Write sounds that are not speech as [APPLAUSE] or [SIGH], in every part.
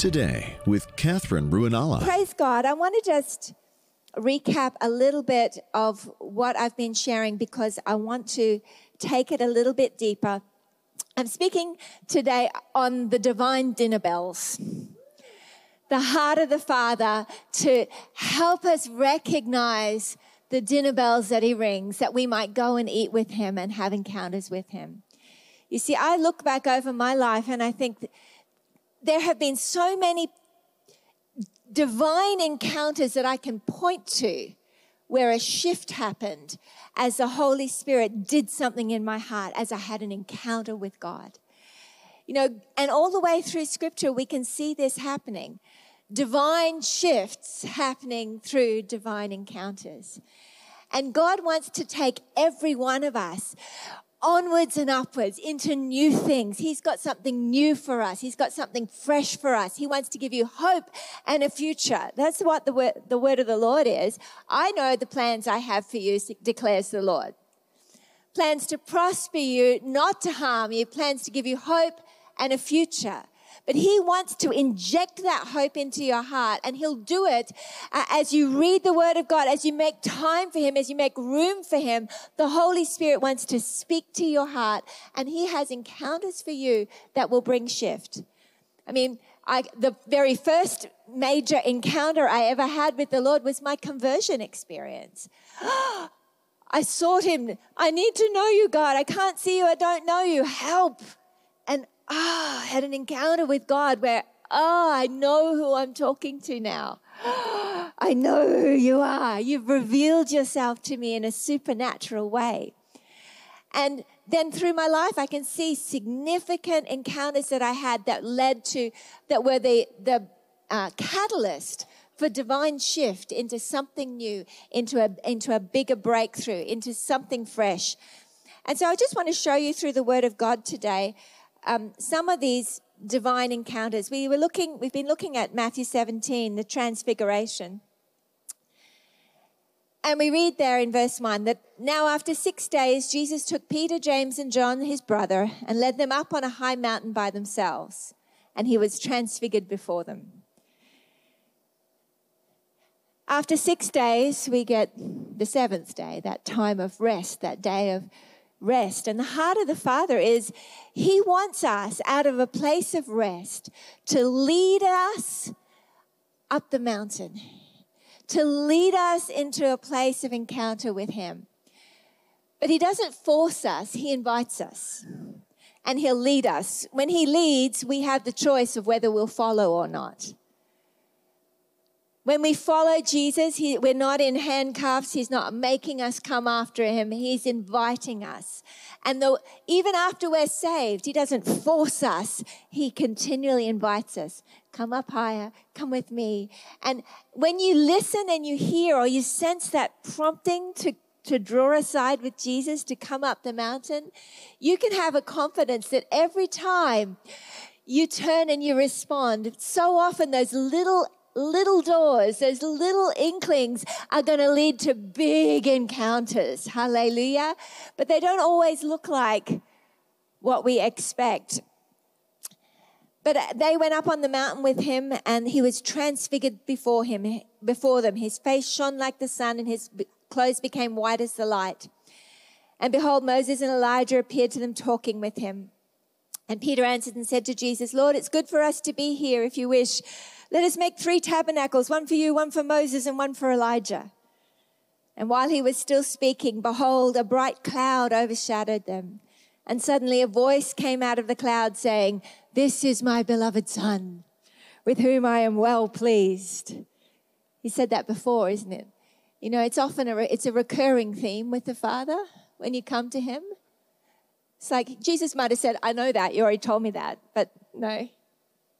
Today with Katherine Ruonala. Praise God. I want to just recap a little bit of what I've been sharing because I want to take it a little bit deeper. I'm speaking today on the divine dinner bells. The heart of the Father to help us recognize the dinner bells that He rings, that we might go and eat with Him and have encounters with Him. You see, I look back over my life and I think there have been so many divine encounters that I can point to where a shift happened as the Holy Spirit did something in my heart as I had an encounter with God. You know, and all the way through scripture, we can see this happening. Divine shifts happening through divine encounters. And God wants to take every one of us onwards and upwards into new things. He's got something new for us. He's got something fresh for us. He wants to give you hope and a future. That's what the word, the word of the Lord is. I know the plans I have for you, declares the Lord. Plans to prosper you, not to harm you, plans to give you hope and a future. But He wants to inject that hope into your heart, and He'll do it uh, as you read the Word of God, as you make time for Him, as you make room for Him. The Holy Spirit wants to speak to your heart, and He has encounters for you that will bring shift. I mean, I, the very first major encounter I ever had with the Lord was my conversion experience. [GASPS] I sought Him. I need to know you, God. I can't see you. I don't know you. Help ah, had an encounter with God where, ah, I know who I'm talking to now. [GASPS] I know who you are. You've revealed yourself to me in a supernatural way. And then through my life, I can see significant encounters that I had that led to, that were the, the uh, catalyst for divine shift into something new, into a, into a bigger breakthrough, into something fresh. And so I just want to show you through the Word of God today um, some of these divine encounters. We were looking, we've been looking at Matthew 17, the transfiguration. And we read there in verse 1 that now after six days, Jesus took Peter, James, and John, his brother, and led them up on a high mountain by themselves. And he was transfigured before them. After six days, we get the seventh day, that time of rest, that day of rest. And the heart of the Father is He wants us out of a place of rest to lead us up the mountain, to lead us into a place of encounter with Him. But He doesn't force us, He invites us. And He'll lead us. When He leads, we have the choice of whether we'll follow or not. When we follow Jesus, he, we're not in handcuffs. He's not making us come after him. He's inviting us. And though, even after we're saved, he doesn't force us. He continually invites us. Come up higher. Come with me. And when you listen and you hear or you sense that prompting to to draw aside with Jesus to come up the mountain, you can have a confidence that every time you turn and you respond, so often those little little doors, those little inklings are going to lead to big encounters. Hallelujah. But they don't always look like what we expect. But they went up on the mountain with him and he was transfigured before him, before them. His face shone like the sun and his clothes became white as the light. And behold, Moses and Elijah appeared to them talking with him. And Peter answered and said to Jesus, Lord, it's good for us to be here if you wish. Let us make three tabernacles, one for you, one for Moses, and one for Elijah. And while he was still speaking, behold, a bright cloud overshadowed them. And suddenly a voice came out of the cloud saying, This is my beloved Son, with whom I am well pleased. He said that before, isn't it? You know, it's often a, it's a recurring theme with the Father when you come to him. It's like Jesus might have said, I know that, you already told me that, but no,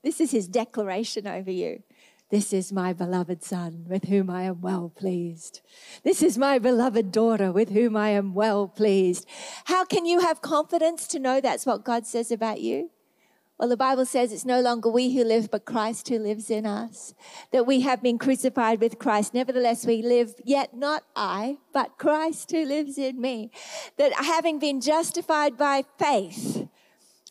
this is his declaration over you. This is my beloved son with whom I am well pleased. This is my beloved daughter with whom I am well pleased. How can you have confidence to know that's what God says about you? Well, the Bible says it's no longer we who live, but Christ who lives in us. That we have been crucified with Christ. Nevertheless, we live, yet not I, but Christ who lives in me. That having been justified by faith,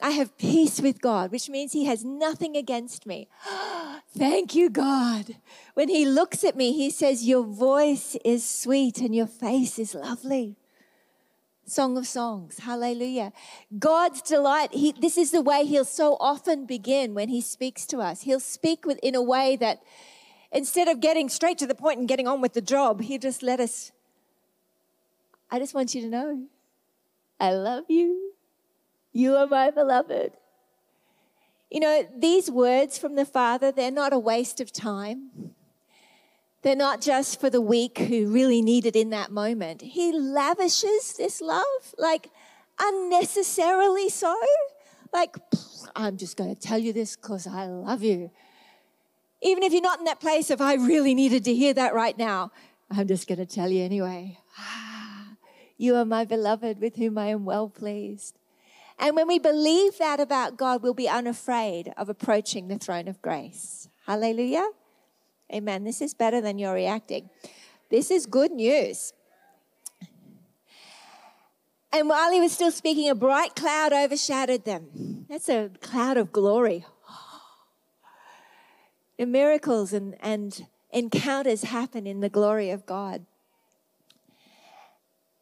I have peace with God, which means He has nothing against me. [GASPS] Thank you, God. When he looks at me, he says, Your voice is sweet and your face is lovely. Song of Songs. Hallelujah. God's delight. He, this is the way He'll so often begin when He speaks to us. He'll speak with, in a way that instead of getting straight to the point and getting on with the job, He'll just let us. I just want you to know I love you. You are my beloved. You know, these words from the Father, they're not a waste of time. They're not just for the weak who really need it in that moment. He lavishes this love, like unnecessarily so. Like, I'm just going to tell you this because I love you. Even if you're not in that place of, I really needed to hear that right now, I'm just going to tell you anyway. [SIGHS] You are my beloved with whom I am well pleased. And when we believe that about God, we'll be unafraid of approaching the throne of grace. Hallelujah. Amen. This is better than you're reacting. This is good news. And while he was still speaking, a bright cloud overshadowed them. That's a cloud of glory. The miracles and, and encounters happen in the glory of God.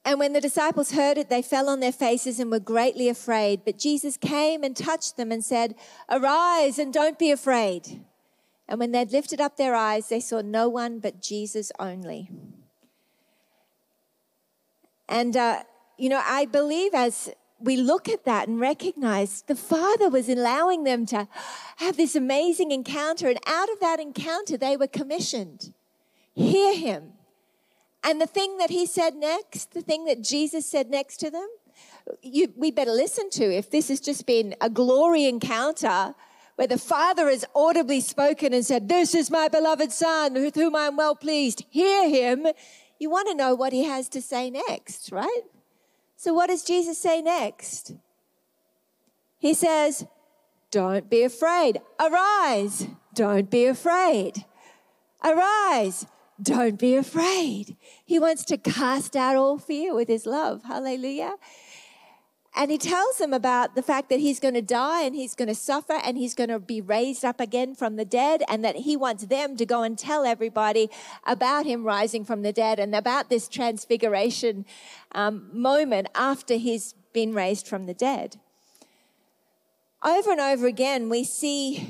And when the disciples heard it, they fell on their faces and were greatly afraid. But Jesus came and touched them and said, Arise and don't be afraid. And when they'd lifted up their eyes, they saw no one but Jesus only. And, uh, you know, I believe as we look at that and recognize the Father was allowing them to have this amazing encounter. And out of that encounter, they were commissioned. Hear Him. And the thing that He said next, the thing that Jesus said next to them, you, we better listen to. If this has just been a glory encounter, where the Father has audibly spoken and said, This is my beloved Son with whom I am well pleased. Hear him. You want to know what he has to say next, right? So, what does Jesus say next? He says, Don't be afraid. Arise. Don't be afraid. Arise. Don't be afraid. He wants to cast out all fear with his love. Hallelujah. And he tells them about the fact that he's going to die and he's going to suffer and he's going to be raised up again from the dead, and that he wants them to go and tell everybody about him rising from the dead and about this transfiguration um, moment after he's been raised from the dead. Over and over again, we see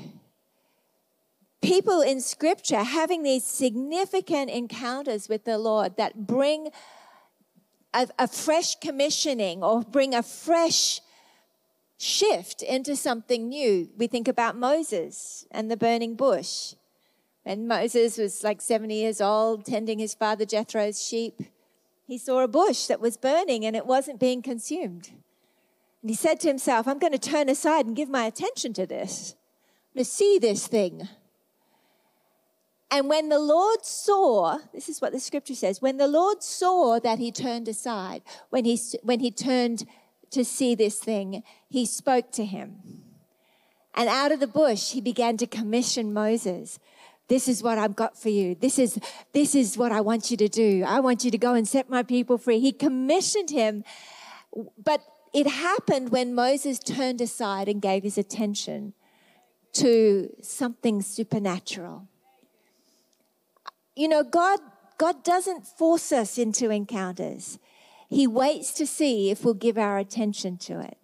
people in scripture having these significant encounters with the Lord that bring a, a fresh commissioning or bring a fresh shift into something new. We think about Moses and the burning bush. And Moses was like 70 years old, tending his father Jethro's sheep. He saw a bush that was burning and it wasn't being consumed. And he said to himself, I'm going to turn aside and give my attention to this, I'm going to see this thing. And when the Lord saw, this is what the scripture says, when the Lord saw that he turned aside, when he, when he turned to see this thing, he spoke to him. And out of the bush, he began to commission Moses. This is what I've got for you. This is, this is what I want you to do. I want you to go and set my people free. He commissioned him, but it happened when Moses turned aside and gave his attention to something supernatural you know, God, God doesn't force us into encounters. He waits to see if we'll give our attention to it.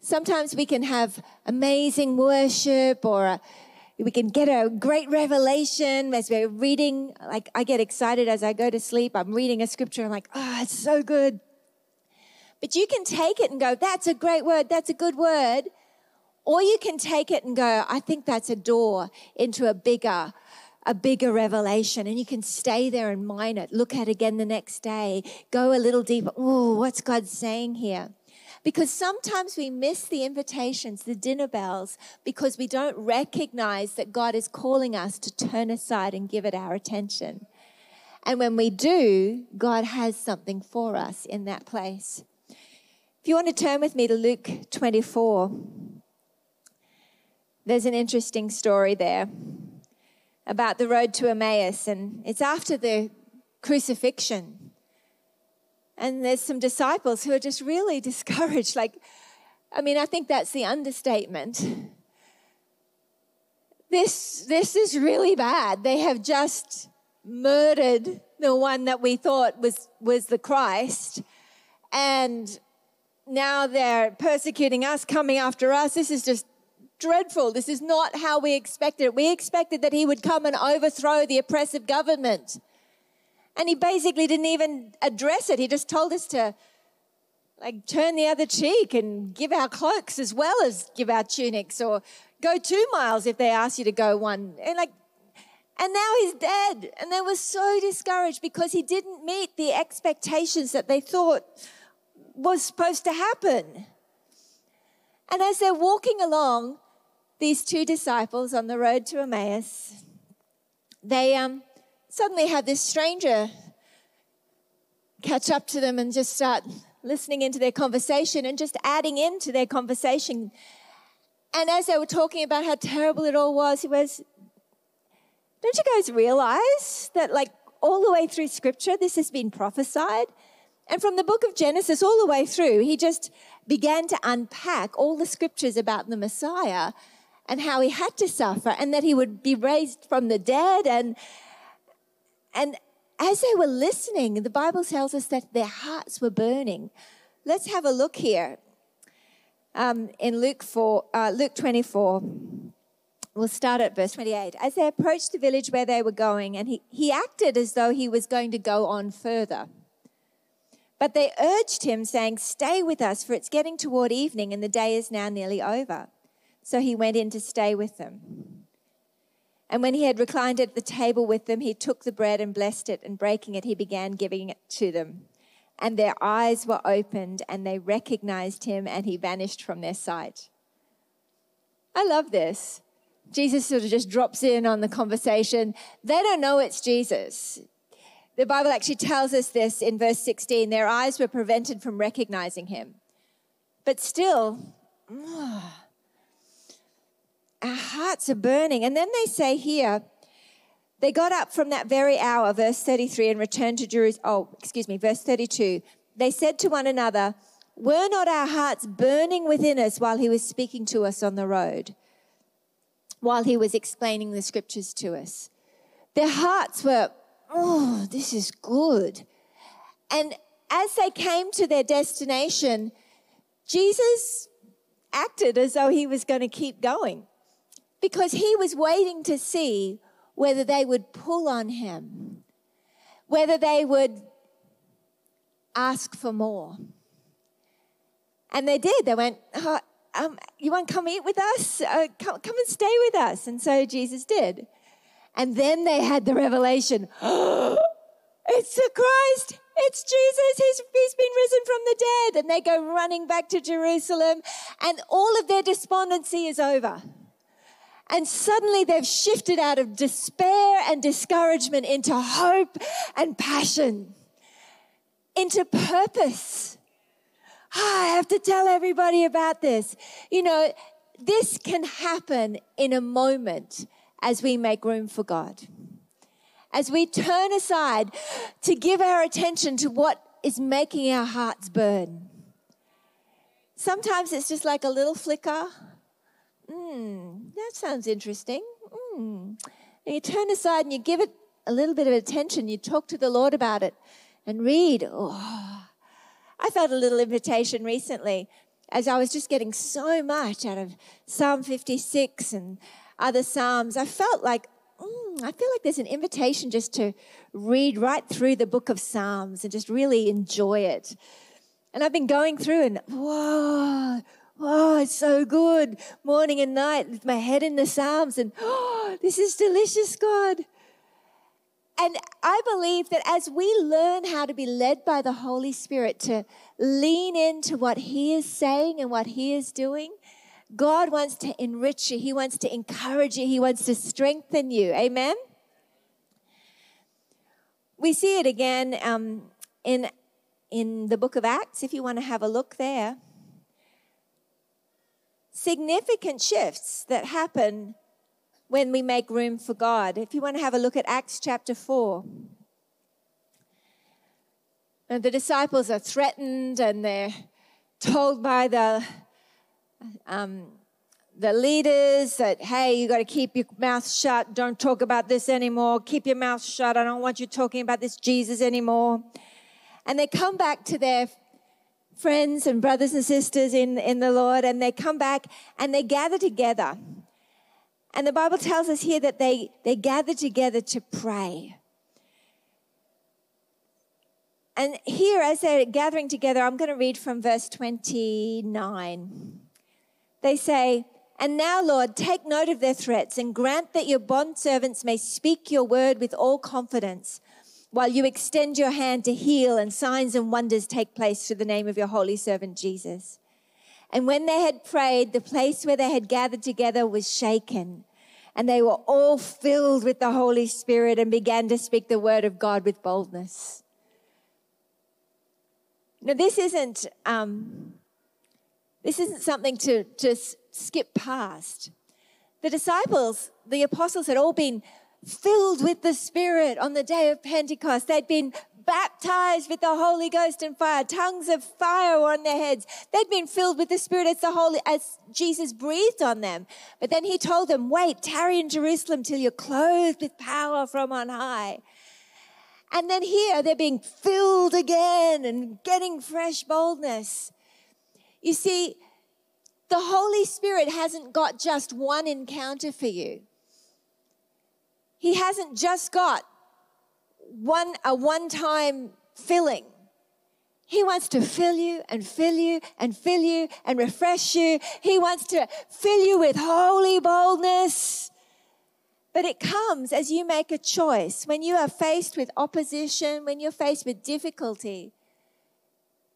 Sometimes we can have amazing worship or a, we can get a great revelation as we're reading. Like I get excited as I go to sleep. I'm reading a scripture. I'm like, oh, it's so good. But you can take it and go, that's a great word. That's a good word. Or you can take it and go, I think that's a door into a bigger, a bigger revelation and you can stay there and mine it. Look at it again the next day. Go a little deeper. Oh, what's God saying here? Because sometimes we miss the invitations, the dinner bells, because we don't recognize that God is calling us to turn aside and give it our attention. And when we do, God has something for us in that place. If you want to turn with me to Luke 24, there's an interesting story there about the road to Emmaus, and it's after the crucifixion. And there's some disciples who are just really [LAUGHS] discouraged. Like, I mean, I think that's the understatement. this, this is really bad. They have just murdered the one that we thought was, was the Christ. And now they're persecuting us, coming after us. This is just dreadful. This is not how we expected it. We expected that he would come and overthrow the oppressive government. And he basically didn't even address it. He just told us to like turn the other cheek and give our cloaks as well as give our tunics or go two miles if they ask you to go one. And like and now he's dead. And they were so discouraged because he didn't meet the expectations that they thought was supposed to happen. And as they're walking along, these two disciples on the road to Emmaus, they um, suddenly have this stranger catch up to them and just start listening into their conversation and just adding into their conversation. And as they were talking about how terrible it all was, he was, Don't you guys realize that, like, all the way through scripture, this has been prophesied? And from the book of Genesis all the way through, he just began to unpack all the scriptures about the Messiah and how he had to suffer and that he would be raised from the dead. And, and as they were listening, the Bible tells us that their hearts were burning. Let's have a look here um, in Luke, 4, uh, Luke 24. We'll start at verse 28. As they approached the village where they were going, and he, he acted as though he was going to go on further. But they urged him, saying, Stay with us, for it's getting toward evening, and the day is now nearly over. So he went in to stay with them. And when he had reclined at the table with them, he took the bread and blessed it, and breaking it, he began giving it to them. And their eyes were opened, and they recognized him, and he vanished from their sight. I love this. Jesus sort of just drops in on the conversation. They don't know it's Jesus. The Bible actually tells us this in verse 16 their eyes were prevented from recognizing him. But still, oh, our hearts are burning. And then they say here, they got up from that very hour, verse 33, and returned to Jerusalem. Oh, excuse me, verse 32. They said to one another, Were not our hearts burning within us while he was speaking to us on the road, while he was explaining the scriptures to us? Their hearts were oh, this is good. And as they came to their destination, Jesus acted as though he was going to keep going because he was waiting to see whether they would pull on him, whether they would ask for more. And they did. They went, oh, um, You want to come eat with us? Uh, come, come and stay with us. And so Jesus did. And then they had the revelation [GASPS] it's the Christ. It's Jesus. He's, he's been risen from the dead. And they go running back to Jerusalem, and all of their despondency is over. And suddenly they've shifted out of despair and discouragement into hope and passion, into purpose. Oh, I have to tell everybody about this. You know, this can happen in a moment as we make room for God. As we turn aside to give our attention to what is making our hearts burn. Sometimes it's just like a little flicker. Hmm, that sounds interesting. Hmm. And you turn aside and you give it a little bit of attention. You talk to the Lord about it and read. Oh, I felt a little invitation recently as I was just getting so much out of Psalm 56 and other Psalms, I felt like, mm, I feel like there's an invitation just to read right through the book of Psalms and just really enjoy it. And I've been going through and, whoa, whoa, it's so good. Morning and night with my head in the Psalms and, oh, this is delicious, God. And I believe that as we learn how to be led by the Holy Spirit to lean into what He is saying and what He is doing, God wants to enrich you. He wants to encourage you. He wants to strengthen you. Amen? We see it again um, in, in the book of Acts, if you want to have a look there. Significant shifts that happen when we make room for God. If you want to have a look at Acts chapter 4. And the disciples are threatened and they're told by the um, the leaders that, hey, you got to keep your mouth shut. Don't talk about this anymore. Keep your mouth shut. I don't want you talking about this Jesus anymore. And they come back to their friends and brothers and sisters in, in the Lord, and they come back and they gather together. And the Bible tells us here that they, they gather together to pray. And here, as they're gathering together, I'm going to read from verse 29. They say, and now, Lord, take note of their threats and grant that your bondservants may speak your word with all confidence while you extend your hand to heal and signs and wonders take place through the name of your holy servant Jesus. And when they had prayed, the place where they had gathered together was shaken. And they were all filled with the Holy Spirit and began to speak the word of God with boldness. Now, this isn't, um, this isn't something to just skip past. The disciples, the apostles, had all been filled with the Spirit on the day of Pentecost. They'd been baptized with the Holy Ghost and fire. Tongues of fire were on their heads. They'd been filled with the Spirit as the Holy, as Jesus breathed on them. But then he told them, wait, tarry in Jerusalem till you're clothed with power from on high. And then here they're being filled again and getting fresh boldness. You see, the Holy Spirit hasn't got just one encounter for you. He hasn't just got one a one-time filling. He wants to fill you and fill you and fill you and refresh you. He wants to fill you with holy boldness. But it comes as you make a choice. When you are faced with opposition, when you're faced with difficulty,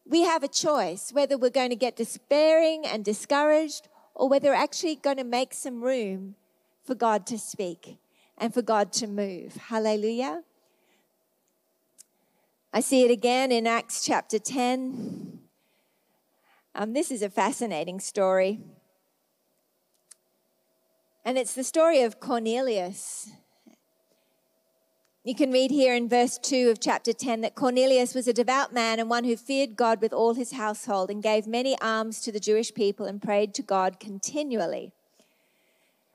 we have a choice whether we're going to get despairing and discouraged or whether we're actually going to make some room for God to speak and for God to move. Hallelujah. I see it again in Acts chapter 10. Um, this is a fascinating story. And it's the story of Cornelius. You can read here in verse 2 of chapter 10 that Cornelius was a devout man and one who feared God with all his household and gave many alms to the Jewish people and prayed to God continually.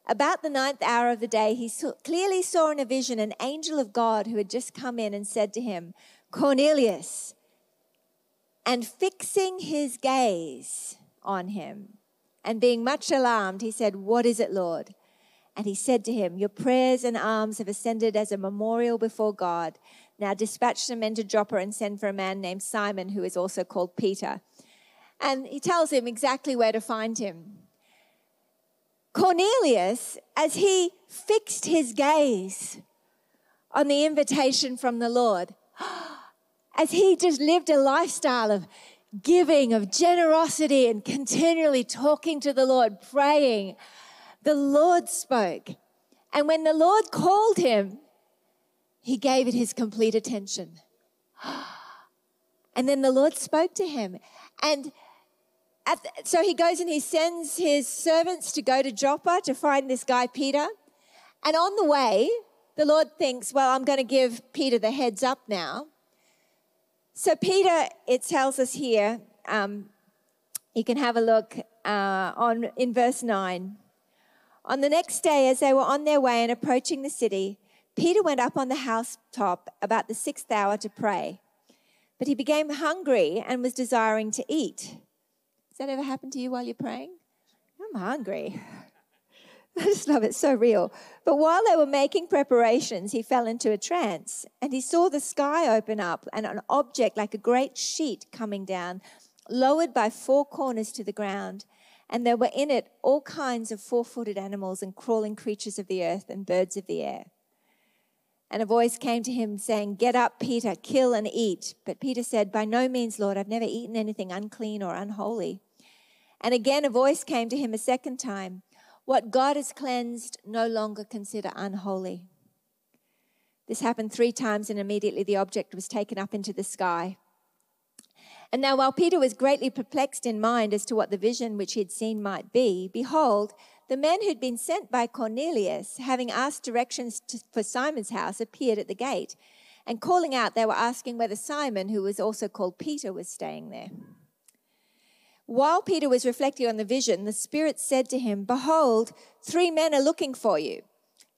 About the ninth hour of the day, he saw, clearly saw in a vision an angel of God who had just come in and said to him, Cornelius. And fixing his gaze on him and being much alarmed, he said, What is it, Lord? And he said to him, Your prayers and alms have ascended as a memorial before God. Now dispatch some men to Joppa and send for a man named Simon, who is also called Peter. And he tells him exactly where to find him. Cornelius, as he fixed his gaze on the invitation from the Lord, [GASPS] as he just lived a lifestyle of giving, of generosity, and continually talking to the Lord, praying, the Lord spoke. And when the Lord called him, he gave it his complete attention. [GASPS] And then the Lord spoke to him. And the, so he goes and he sends his servants to go to Joppa to find this guy, Peter. And on the way, the Lord thinks, well, I'm going to give Peter the heads up now. So, Peter, it tells us here, um, you can have a look uh, on in verse 9. On the next day, as they were on their way and approaching the city, Peter went up on the housetop about the sixth hour to pray. But he became hungry and was desiring to eat. Has that ever happened to you while you're praying? I'm hungry. [LAUGHS] I just love it, so real. But while they were making preparations, he fell into a trance and he saw the sky open up and an object like a great sheet coming down, lowered by four corners to the ground and there were in it all kinds of four footed animals and crawling creatures of the earth and birds of the air. And a voice came to him saying, Get up, Peter, kill and eat. But Peter said, By no means, Lord, I've never eaten anything unclean or unholy. And again a voice came to him a second time What God has cleansed, no longer consider unholy. This happened three times, and immediately the object was taken up into the sky. And now, while Peter was greatly perplexed in mind as to what the vision which he had seen might be, behold, the men who'd been sent by Cornelius, having asked directions to, for Simon's house, appeared at the gate. And calling out, they were asking whether Simon, who was also called Peter, was staying there. While Peter was reflecting on the vision, the Spirit said to him, Behold, three men are looking for you.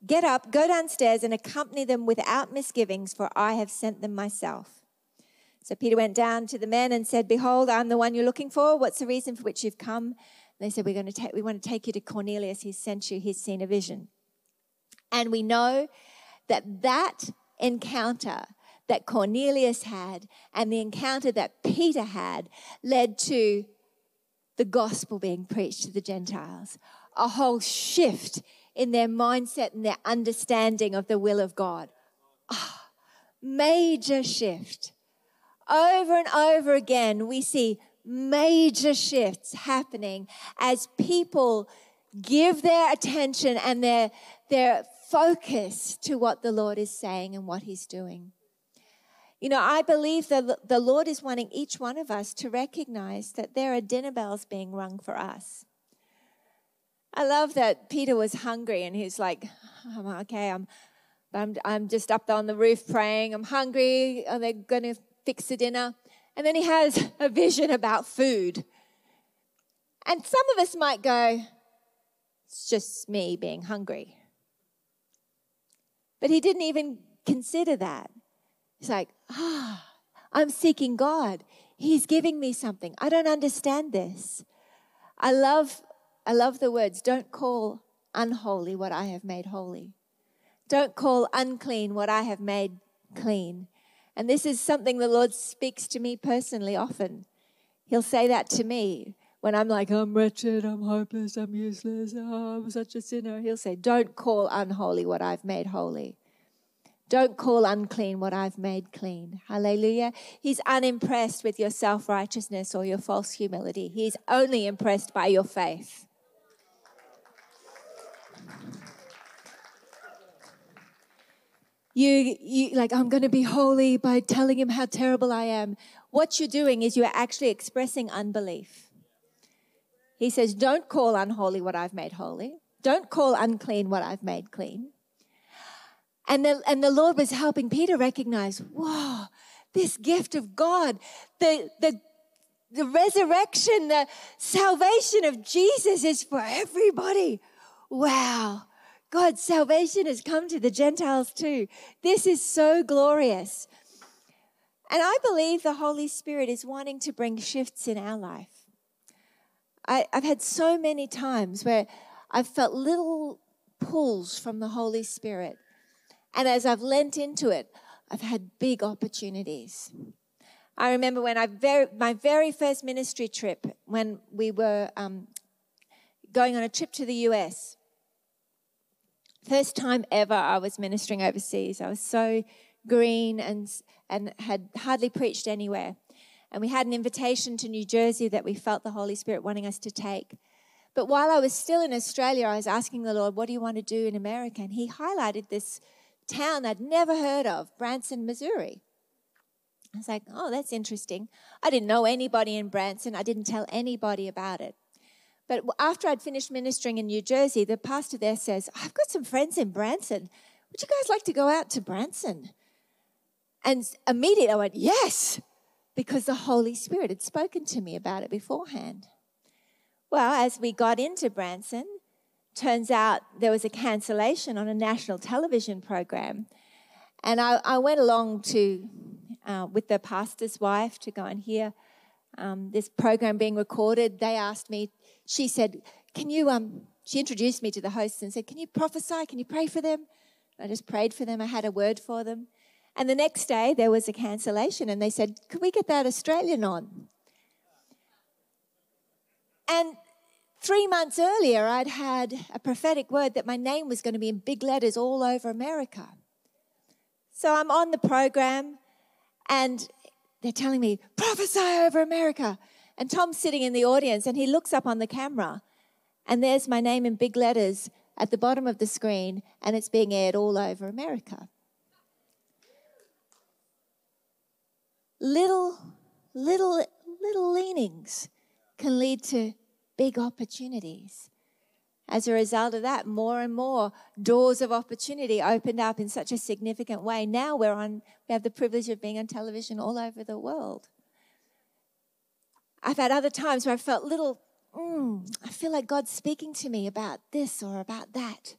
Get up, go downstairs, and accompany them without misgivings, for I have sent them myself. So Peter went down to the men and said, Behold, I'm the one you're looking for. What's the reason for which you've come? They said, We're going to take, we want to take you to Cornelius. He's sent you, he's seen a vision. And we know that that encounter that Cornelius had and the encounter that Peter had led to the gospel being preached to the Gentiles, a whole shift in their mindset and their understanding of the will of God. Oh, major shift. Over and over again, we see major shifts happening as people give their attention and their, their focus to what the Lord is saying and what He's doing. You know, I believe that the Lord is wanting each one of us to recognize that there are dinner bells being rung for us. I love that Peter was hungry and he's like, I'm okay, I'm, I'm, I'm just up on the roof praying. I'm hungry. Are they going to fix the dinner? And then he has a vision about food. And some of us might go, it's just me being hungry. But he didn't even consider that. He's like, ah, I'm seeking God. He's giving me something. I don't understand this. I love, I love the words, don't call unholy what I have made holy. Don't call unclean what I have made clean. And this is something the Lord speaks to me personally often. He'll say that to me when I'm like, I'm wretched, I'm hopeless, I'm useless, oh, I'm such a sinner. He'll say, Don't call unholy what I've made holy. Don't call unclean what I've made clean. Hallelujah. He's unimpressed with your self righteousness or your false humility. He's only impressed by your faith. You, you like, I'm going to be holy by telling him how terrible I am. What you're doing is you're actually expressing unbelief. He says, Don't call unholy what I've made holy. Don't call unclean what I've made clean. And the, and the Lord was helping Peter recognize, whoa, this gift of God, the, the, the resurrection, the salvation of Jesus is for everybody. Wow. God's salvation has come to the Gentiles too. This is so glorious. And I believe the Holy Spirit is wanting to bring shifts in our life. I, have had so many times where I've felt little pulls from the Holy Spirit. And as I've lent into it, I've had big opportunities. I remember when I very, my very first ministry trip, when we were um, going on a trip to the US. First time ever I was ministering overseas. I was so green and, and had hardly preached anywhere. And we had an invitation to New Jersey that we felt the Holy Spirit wanting us to take. But while I was still in Australia, I was asking the Lord, What do you want to do in America? And He highlighted this town I'd never heard of, Branson, Missouri. I was like, oh, that's interesting. I didn't know anybody in Branson. I didn't tell anybody about it. But after I'd finished ministering in New Jersey, the pastor there says, I've got some friends in Branson. Would you guys like to go out to Branson? And immediately I went, yes, because the Holy Spirit had spoken to me about it beforehand. Well, as we got into Branson, turns out there was a cancellation on a national television program. And I, I went along to, uh, with the pastor's wife to go and hear um, this program being recorded. They asked me, she said, Can you, um, she introduced me to the hosts and said, Can you prophesy? Can you pray for them? I just prayed for them. I had a word for them. And the next day there was a cancellation and they said, Could we get that Australian on? And Three months earlier, I'd had a prophetic word that my name was going to be in big letters all over America. So I'm on the program and they're telling me, prophesy over America. And Tom's sitting in the audience and he looks up on the camera and there's my name in big letters at the bottom of the screen and it's being aired all over America. Little, little, little leanings can lead to big opportunities. As a result of that, more and more doors of opportunity opened up in such a significant way. Now we're on, we have the privilege of being on television all over the world. I've had other times where I felt little, mm, I feel like God's speaking to me about this or about that.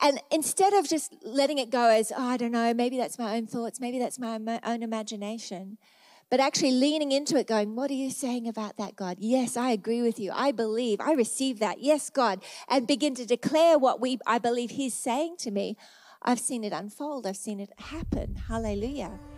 And instead of just letting it go as, oh, I don't know, maybe that's my own thoughts, maybe that's my own imagination, but actually leaning into it, going, What are you saying about that, God? Yes, I agree with you. I believe. I receive that. Yes, God. And begin to declare what we I believe He's saying to me. I've seen it unfold. I've seen it happen. Hallelujah.